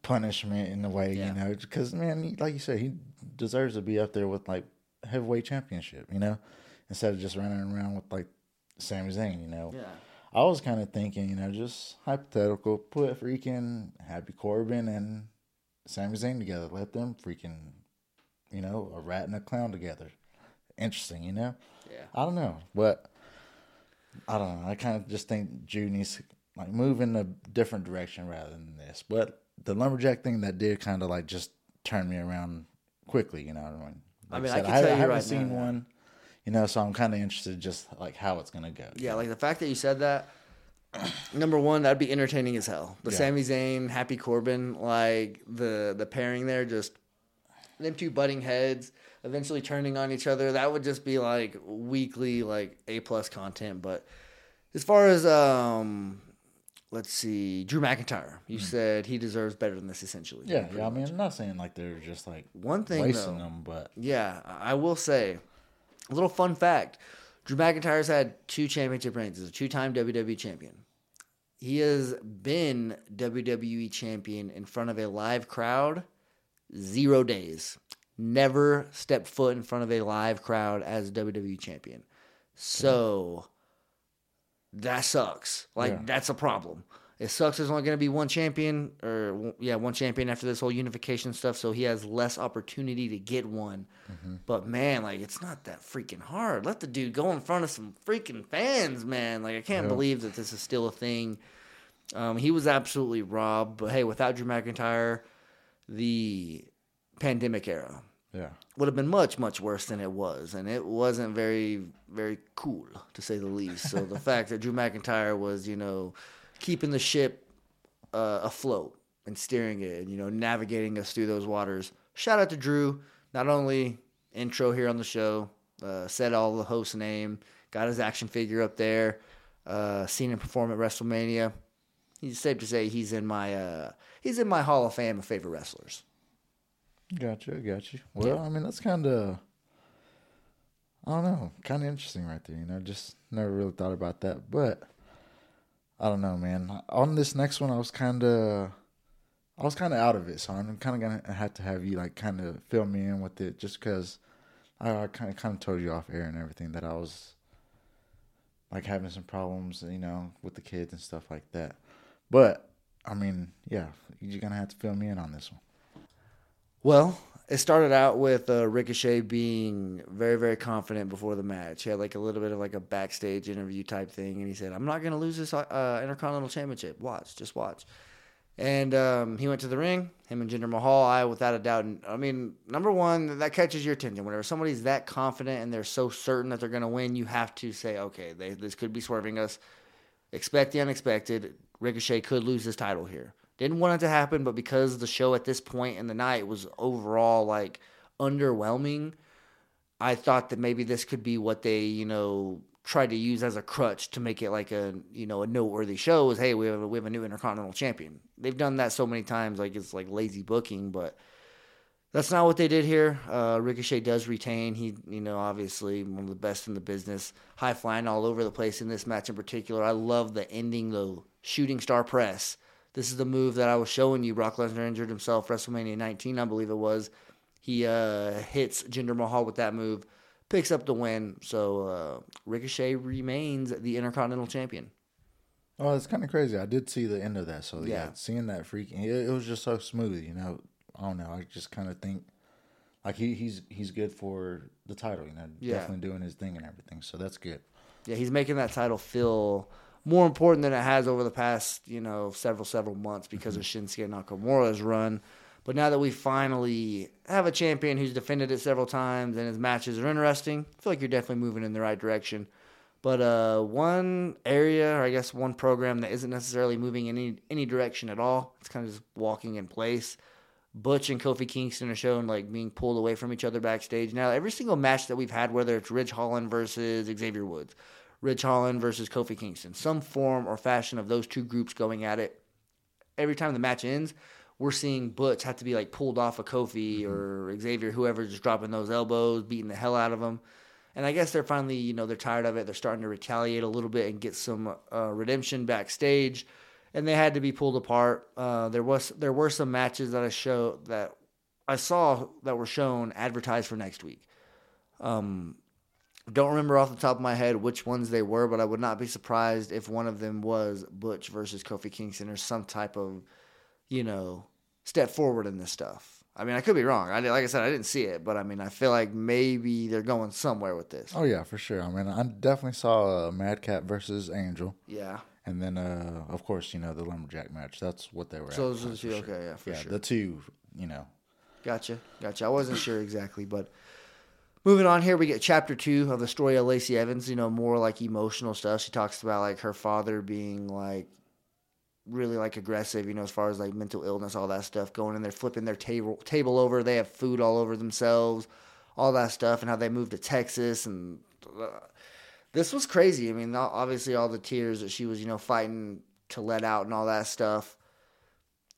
punishment in a way,
Yeah.
you know, because man, like you said, he deserves to be up there with like heavyweight championship, you know, instead of just running around with like Sami Zayn, you know.
Yeah.
I was kind of thinking, you know, just hypothetical, put freaking Happy Corbin and Sami Zayn together. Let them freaking, you know, a rat and a clown together. Interesting, you know?
Yeah.
I don't know. But I don't know. I kind of just think Drew needs to like move in a different direction rather than this. But the lumberjack thing that did kind of like just turn me around quickly, you know what I mean?
I
Like
mean, I
said,
can tell you
haven't
right
seen
now, yeah.
one, you know, so I'm kind of interested just like how it's going to go.
Yeah, like the fact that you said that. Number one, that'd be entertaining as hell. The
Yeah.
Sami Zayn, Happy Corbin, like the the pairing there, just them two butting heads, eventually turning on each other. That would just be like weekly, like A plus content. But as far as um, let's see, Drew McIntyre, you hmm. said he deserves better than this, essentially.
Yeah, yeah. I mean, I'm not saying like they're just like
One thing,
wasting
though-
them, but
Yeah, I will say a little fun fact: Drew McIntyre's had two championship reigns. He's a two-time WWE champion. He has been WWE champion in front of a live crowd zero days. Never stepped foot in front of a live crowd as WWE champion. So that sucks. Like
Yeah.
that's a problem. It sucks. There's only going to be one champion, or yeah, one champion after this whole unification stuff. So he has less opportunity to get one. But man, like it's not that freaking hard. Let the dude go in front of some freaking fans, man. Like I can't believe that this is still a thing. Um, he was absolutely robbed. But hey, without Drew McIntyre, the pandemic era
yeah,
would have been much much worse than it was. And it wasn't very very cool to say the least. So the fact that drew mcintyre was you know keeping the ship uh, afloat and steering it and you know navigating us through those waters. Shout out to drew. Not only intro here on the show uh, said all the host name got his action figure up there uh, seen him perform at wrestlemania. He's safe to say he's in my uh, he's in my hall of fame of favorite wrestlers
gotcha, gotcha. Well, I mean, that's kind of, I don't know, kind of interesting right there. You know, just never really thought about that, but I don't know, man. On this next one, I was kind of, I was kind of out of it, so I'm kind of gonna have to have you like kind of fill me in with it, just because I kind of kind of told you off air and everything that I was like having some problems, you know, with the kids and stuff like that. But I mean, yeah, you're gonna have to fill me in on this one.
Well, it started out with uh, Ricochet being very, very confident before the match. He had like a little bit of like a backstage interview type thing, and he said, "I'm not to lose this uh, Intercontinental Championship. Watch, just watch." And um, he went to the ring. Him and Jinder Mahal. I, without a doubt, I mean, number one, that catches your attention. Whenever somebody's that confident and they're so certain that they're to win, you have to say, "Okay, they, this could be swerving us." Expect the unexpected. Ricochet could lose his title here. Didn't want it to happen, but because the show at this point in the night was overall like underwhelming, I thought that maybe this could be what they, you know, tried to use as a crutch to make it like a you know a noteworthy show is hey we have a, we have a new intercontinental champion. They've done that so many times like it's like lazy booking, but that's not what they did here. Uh, Ricochet does retain. He you know obviously one of the best in the business, high flying all over the place in this match in particular. I love the ending though, shooting star press. This is the move that I was showing you. Brock Lesnar injured himself WrestleMania 19, I believe it was. He uh, hits Jinder Mahal with that move picks up the win. So uh, Ricochet remains the Intercontinental Champion.
Oh, it's kind of crazy. I did see the end of that. So yeah,
Yeah.
seeing that freaking, it, it was just so smooth. You know, I don't know. I just kind of think like he, he's he's good for the title. You know,
Yeah.
definitely doing his thing and everything. So that's good.
Yeah, he's making that title feel more important than it has over the past, you know, several several months because of Shinsuke Nakamura's run. But now that we finally have a champion who's defended it several times and his matches are interesting, I feel like you're definitely moving in the right direction. But uh, one area, or I guess one program that isn't necessarily moving in any any direction at all, it's kind of just walking in place. Butch and Kofi Kingston are shown like being pulled away from each other backstage. Now, every single match that we've had, whether it's Ridge Holland versus Xavier Woods, Ridge Holland versus Kofi Kingston, some form or fashion of those two groups going at it. Every time the match ends, we're seeing Butch have to be like pulled off of Kofi or Xavier, whoever, just dropping those elbows, beating the hell out of him. And I guess they're finally, you know, they're tired of it. They're starting to retaliate a little bit and get some uh, redemption backstage. And they had to be pulled apart. Uh, there was there were some matches that I show that I saw that were shown advertised for next week. Um, don't remember off the top of my head which ones they were, but I would not be surprised if one of them was Butch versus Kofi Kingston or some type of, you know, step forward in this stuff. I mean, I could be wrong. I like I said, I didn't see it, but I mean, I feel like maybe they're going somewhere with this.
Oh yeah, for sure. I mean, I definitely saw uh, Madcap versus Angel,
Yeah.
and then uh, of course you know the lumberjack match. That's what they were.
So those are the two.
sure.
Okay, yeah, for
yeah,
sure.
the two. You know,
Gotcha. Gotcha. I wasn't sure exactly, but moving on here, we get chapter two of the story of Lacey Evans. You know, more like emotional stuff. She talks about like her father being like really like aggressive, you know, as far as like mental illness, all that stuff, going in there, flipping their table table over. They have food all over themselves, all that stuff, and how they moved to Texas and. Uh, this was crazy. I mean, obviously, all the tears that she was, you know, fighting to let out and all that stuff.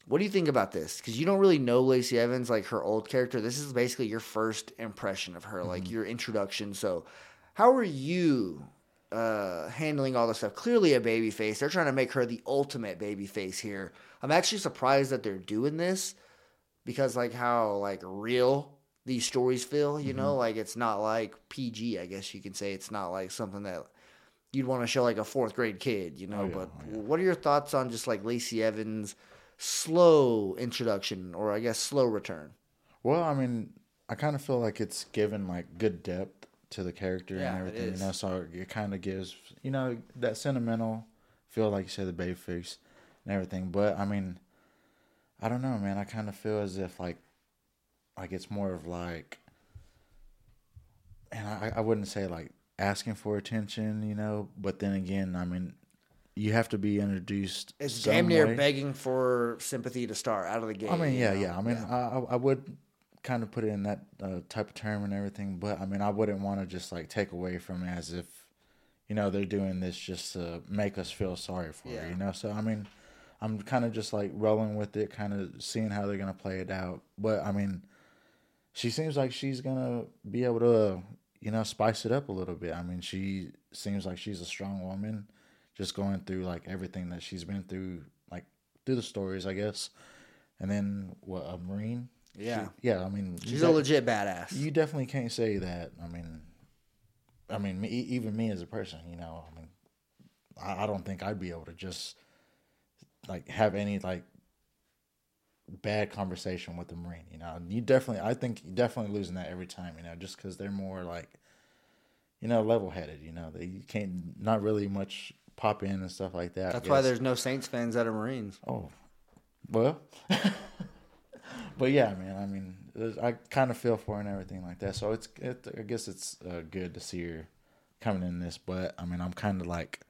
What do you think about this? Because you don't really know Lacey Evans, like her old character. This is basically your first impression of her, like your introduction. So, how are you uh, handling all this stuff? Clearly, a baby face. They're trying to make her the ultimate baby face here. I'm actually surprised that they're doing this because, like, how like real these stories feel. You know, like it's not like PG. I guess you can say it's not like something that you'd want to show like a fourth grade kid. You know, but what are your thoughts on just like Lacey Evans? Slow introduction or I guess slow return.
Well, I mean, I kind of feel like it's given like good depth to the character
Yeah,
and everything, you know. So it kind of gives, you know, that sentimental feel, like you said, the baby face and everything. But I mean, I don't know, man. I kind of feel as if like, like it's more of like, and I, I wouldn't say like asking for attention, you know. But then again, I mean, you have to be introduced.
It's damn near
way.
begging for sympathy to start out of the gate.
I mean,
you
yeah,
know?
yeah. I mean, I, I I would kind of put it in that uh, type of term and everything, but I mean, I wouldn't want to just like take away from it as if, you know, they're doing this just to make us feel sorry for
Yeah.
her, you know. So I mean, I'm kind of just like rolling with it, kind of seeing how they're gonna play it out. But I mean, she seems like she's gonna be able to, you know, spice it up a little bit. I mean, she seems like she's a strong woman, just going through like everything that she's been through, like through the stories, I guess. And then what a marine?
Yeah.
She- yeah. I mean,
She's a
de-
legit badass.
You definitely can't say that. I mean, I mean, me, even me as a person, you know, I mean, I, I don't think I'd be able to just like have any like bad conversation with the marine. You know, you definitely, I think you definitely losing that every time. You know, just because they're more like, you know, level headed. You know, they you can't not really much pop in and stuff like that.
That's why there's no Saints fans that are Marines.
Oh, well, but yeah, man. I mean, I kind of feel for her and everything like that. So it's, it, I guess it's uh, good to see her coming in this. But I mean, I'm kind of like,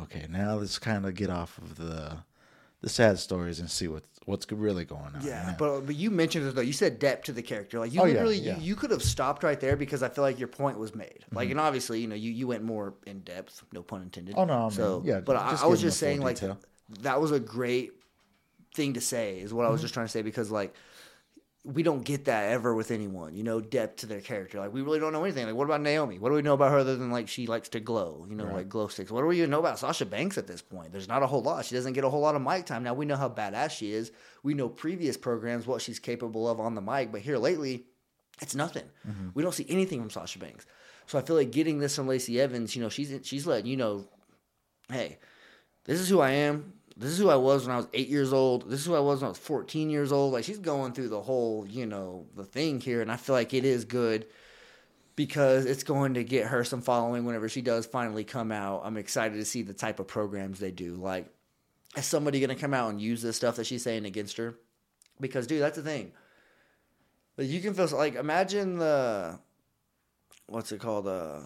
okay, now let's kind of get off of the the sad stories and see what what's really going on.
Yeah, but but you mentioned it though. You said depth to the character. Like you
Oh,
literally,
yeah.
You, you could have stopped right there because I feel like your point was made.
Mm-hmm.
Like, and obviously, you know, you, you went more in depth. No pun intended.
Oh, no,
so
yeah,
But I, I was just saying, like,
detail.
that was a great thing to say. Is what I was
Mm-hmm.
just trying to say because like. We don't get that ever with anyone, you know, depth to their character. Like we really don't know anything. Like what about Naomi? What do we know about her other than like she likes to glow, you know, like glow sticks? What do we even know about Sasha Banks at this point? There's not a whole lot. She doesn't get a whole lot of mic time. Now we know how badass she is. We know previous programs what she's capable of on the mic, but here lately, it's nothing. Mm-hmm. We don't see anything from Sasha Banks. So I feel like getting this from Lacey Evans, you know, she's she's letting you know, hey, this is who I am. This is who I was when I was eight years old. This is who I was when I was 14 years old. Like she's going through the whole, you know, the thing here. And I feel like it is good because it's going to get her some following whenever she does finally come out. I'm excited to see the type of programs they do. Like, is somebody going to come out and use this stuff that she's saying against her? Because, dude, that's the thing. Like, you can feel like imagine the what's it called? Uh,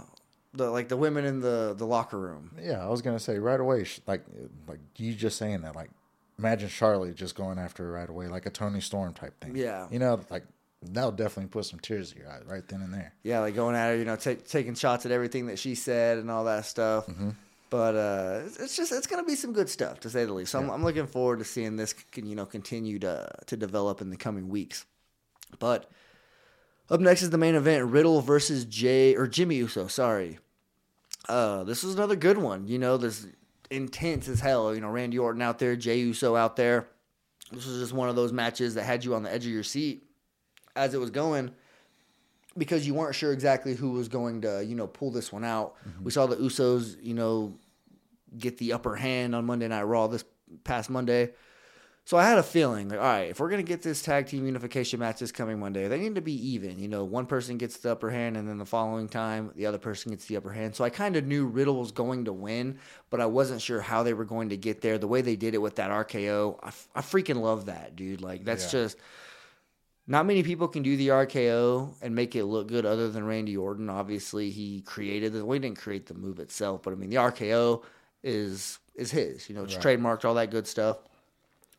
the like the women in the the locker room.
Yeah, I was gonna say right away, like like you just saying that, like imagine Charlotte just going after her right away, like a Toni Storm type thing.
Yeah.
you know, like that'll definitely put some tears in your eyes right then and there.
Yeah, like going at her, you know, ta taking shots at everything that she said and all that stuff. But uh, it's- just it's gonna be some good stuff to say the least. So I'm, I'm looking forward to seeing this, can, you know, continue to to develop in the coming weeks. But up next is the main event: Riddle versus Jay or Jimmy Uso. Sorry, uh, this is another good one. You know, this intense as hell. You know, Randy Orton out there, Jay Uso out there. This was just one of those matches that had you on the edge of your seat as it was going because you weren't sure exactly who was going to, you know, pull this one out. We saw the Usos, you know, get the upper hand on Monday Night Raw this past Monday. So I had a feeling like, all right, if we're gonna get this tag team unification match this coming Monday, they need to be even. You know, one person gets the upper hand, and then the following time, the other person gets the upper hand. So I kind of knew Riddle was going to win, but I wasn't sure how they were going to get there. The way they did it with that RKO, I, f- I freaking love that, dude. Like that's just not many people can do the RKO and make it look good other than Randy Orton. Obviously, he created the. Well, he didn't create the move itself, but I mean, the RKO is is his. You know, it's trademarked, all that good stuff.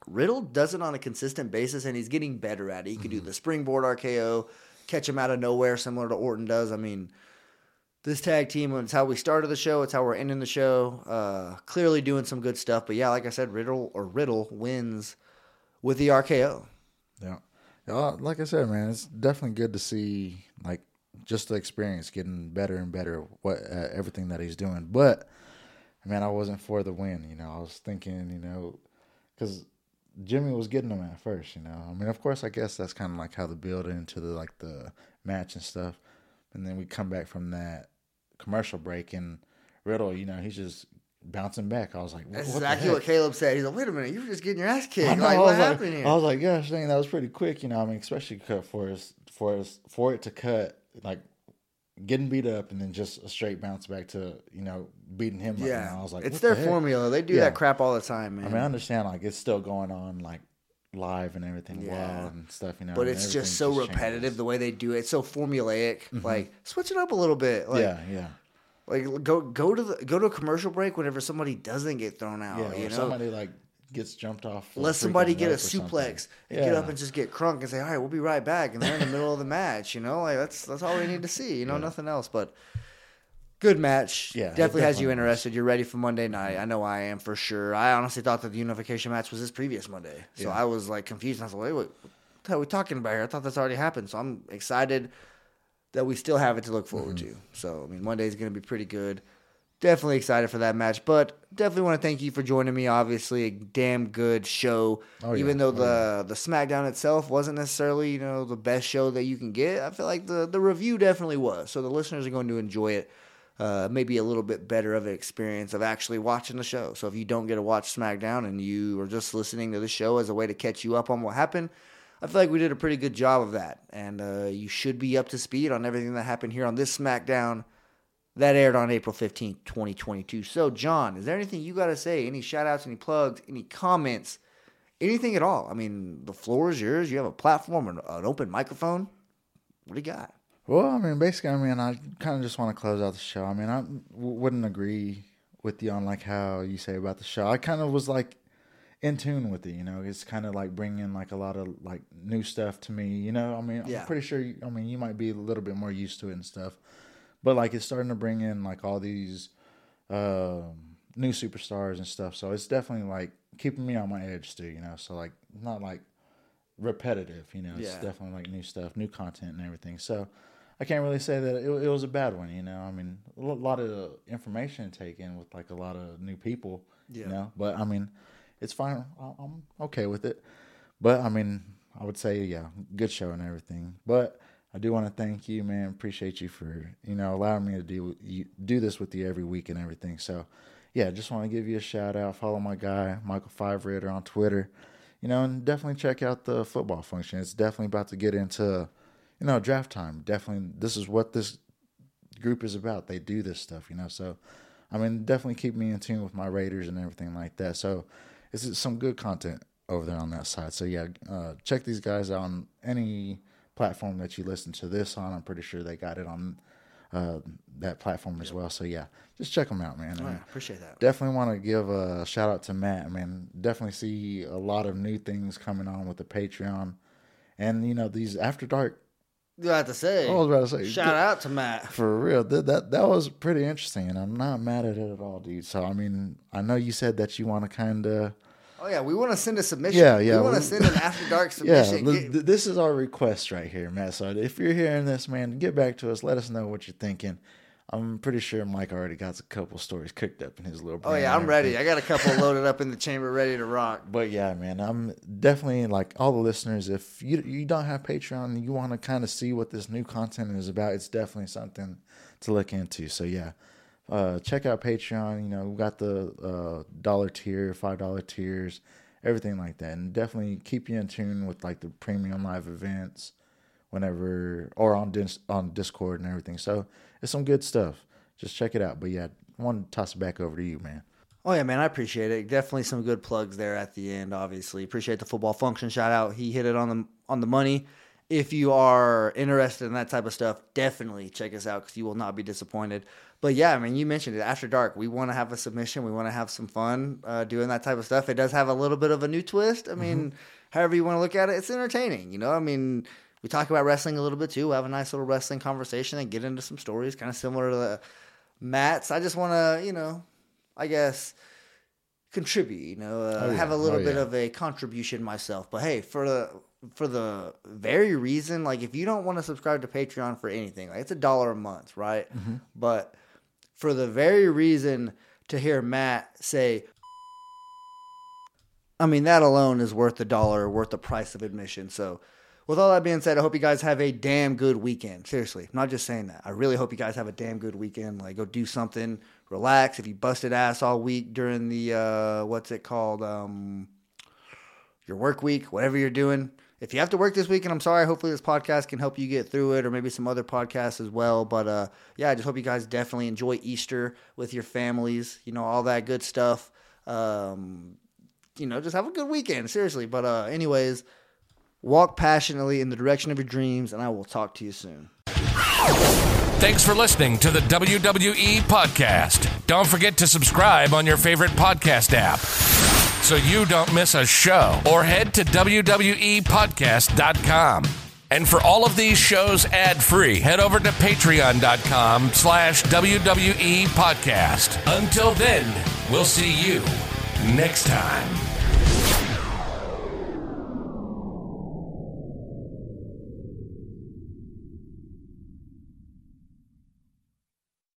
Riddle does it on a consistent basis, and he's getting better at it. He can do the springboard RKO, catch him out of nowhere, similar to Orton does. I mean, this tag team, it's how we started the show. It's how we're ending the show. Uh, clearly doing some good stuff. But yeah, like I said, Riddle or Riddle wins with the RKO.
Yeah. Yeah, like I said, man, it's definitely good to see like just the experience getting better and better what uh, everything that he's doing. But man, I wasn't for the win. You know, I was thinking, you know, because Jimmy was getting him at first. You know, I mean, of course, I guess that's kind of like how the build into the like the match and stuff. And then we come back from that commercial break, and Riddle, you know, he's just bouncing back. I was like, what,
That's exactly what Caleb said. He's like, wait a minute, you were just getting your ass kicked.
Know,
like, what
was like,
happened here?
I was like, gosh, dang, that was pretty quick, you know. I mean, especially cut for us, for us, for it to cut, like getting beat up and then just a straight bounce back to, you know, beating him. Up, you
yeah,
know, I was like,
it's their
the
formula. They do
Yeah.
that crap all the time, man.
I mean, I understand, like it's still going on, like live and everything,
Yeah.
and stuff, you know.
but it's just so
changes.
repetitive the way they do it. It's so formulaic. Mm-hmm. Like, switch it up a little bit. Like,
yeah, yeah,
like go go to the go to a commercial break whenever somebody doesn't get thrown out.
yeah.
you know,
somebody like gets jumped off.
let somebody get a
rope or something.
suplex and get up and just get crunk and say, "All right, we'll be right back," and they're in the middle of the match. You know, like that's that's all we need to see. You know, nothing else. But good match.
Yeah, it
definitely has you
definitely was.
interested. You're ready for Monday night. I know I am for sure. I honestly thought that the unification match was this previous Monday, so
Yeah.
I was like confused. I was like, "Wait, what the hell are we talking about here?" I thought that's already happened. So I'm excited that we still have it to look forward
Mm-hmm.
to. So I mean, Monday's going to be pretty good. Definitely excited for that match, but definitely want to thank you for joining me. Obviously, a damn good show.
Oh,
Even
yeah.
though the the SmackDown itself wasn't necessarily you know the best show that you can get, I feel like the the review definitely was. So the listeners are going to enjoy it. Uh, maybe a little bit better of an experience of actually watching the show. So if you don't get to watch SmackDown and you are just listening to the show as a way to catch you up on what happened, I feel like we did a pretty good job of that. And uh, you should be up to speed on everything that happened here on this SmackDown that aired on April 15th, 2022. So, John, is there anything you got to say? Any shout outs, any plugs, any comments, anything at all? I mean, the floor is yours. You have a platform, an, an open microphone. What do you got?
Well, I mean, basically, I mean, I kind of just want to close out the show. I mean, I w- wouldn't agree with you on like how you say about the show. I kind of was like in tune with it. You know, it's kind of like bringing like a lot of like new stuff to me. You know, I mean,
Yeah.
I'm pretty sure. You, I mean, you might be a little bit more used to it and stuff, but like it's starting to bring in like all these um, new superstars and stuff. So it's definitely like keeping me on my edge too. You know, so like not like repetitive. You know, it's
Yeah.
definitely like new stuff, new content, and everything. So. I can't really say that it, it was a bad one, you know. I mean, a lot of information taken with like a lot of new people,
Yeah.
you know. But I mean, it's fine. I'm okay with it. But I mean, I would say, yeah, good show and everything. But I do want to thank you, man. Appreciate you for you know allowing me to do you, do this with you every week and everything. So, yeah, just want to give you a shout out. Follow my guy Michael Five Ritter on Twitter. You know, and definitely check out the football function. It's definitely about to get into, you know, draft time. Definitely, this is what this group is about. They do this stuff, you know. So, I mean, definitely keep me in tune with my Raiders and everything like that. So, it's some good content over there on that side. So, yeah, uh, check these guys out on any platform that you listen to this on. I'm pretty sure they got it on uh, that platform as well. So, yeah, just check them out, man.
Yeah, appreciate that.
Definitely want to give a shout out to Matt. Man, definitely see a lot of new things coming on with the Patreon. And, you know, these After Dark
You have to say.
I was about to say,
Shout out to Matt.
for real, that, that that was pretty interesting, and I'm not mad at it at all, dude. So I mean, I know you said that you want to kind of,
Oh yeah, we want to send a submission.
Yeah, yeah,
We want to send an after dark submission.
th-
Get-
this is our request right here, Matt. So if you're hearing this, man, get back to us. Let us know what you're thinking. I'm pretty sure Mike already got a couple stories cooked up in his little.
oh yeah, I'm ready. I got a couple loaded up in the chamber, ready to rock.
But yeah, man, I'm definitely like all the listeners. If you you don't have Patreon, and you want to kind of see what this new content is about. It's definitely something to look into. So yeah, uh, check out Patreon. You know, we got the uh, dollar tier, five dollar tiers, everything like that, and definitely keep you in tune with like the premium live events whenever or on dis- on Discord and everything. So it's some good stuff. Just check it out. But yeah, I want to toss it back over to you, man.
Oh yeah, man, I appreciate it. Definitely some good plugs there at the end. Obviously, appreciate the football function shout out. He hit it on the on the money. If you are interested in that type of stuff, definitely check us out because you will not be disappointed. But yeah, I mean, you mentioned it after dark. We want to have a submission. We want to have some fun uh, doing that type of stuff. It does have a little bit of a new twist. I mean, however you want to look at it, it's entertaining. You know, I mean, we talk about wrestling a little bit too. We have a nice little wrestling conversation and get into some stories, kind of similar to the Matt's. I just want to, you know, I guess contribute. You know, uh,
Oh, yeah.
have a little
Oh,
bit
yeah.
of a contribution myself. But hey, for the for the very reason, like if you don't want to subscribe to Patreon for anything, like it's a dollar a month, right?
Mm-hmm.
But for the very reason to hear Matt say. I mean, that alone is worth the dollar, worth the price of admission. So, with all that being said, I hope you guys have a damn good weekend. Seriously, I'm not just saying that. I really hope you guys have a damn good weekend. Like, go do something, relax. If you busted ass all week during the uh, what's it called, um, your work week, whatever you're doing. If you have to work this weekend, I'm sorry. Hopefully, this podcast can help you get through it, or maybe some other podcasts as well. But uh, yeah, I just hope you guys definitely enjoy Easter with your families. You know, all that good stuff. Um, you know, just have a good weekend. Seriously. But uh, anyways. Walk passionately in the direction of your dreams, and I will talk to you soon.
Thanks for listening to the WWE Podcast. Don't forget to subscribe on your favorite podcast app so you don't miss a show or head to WWEpodcast.com. And for all of these shows ad-free, head over to patreon.com slash WWE Podcast. Until then, we'll see you next time.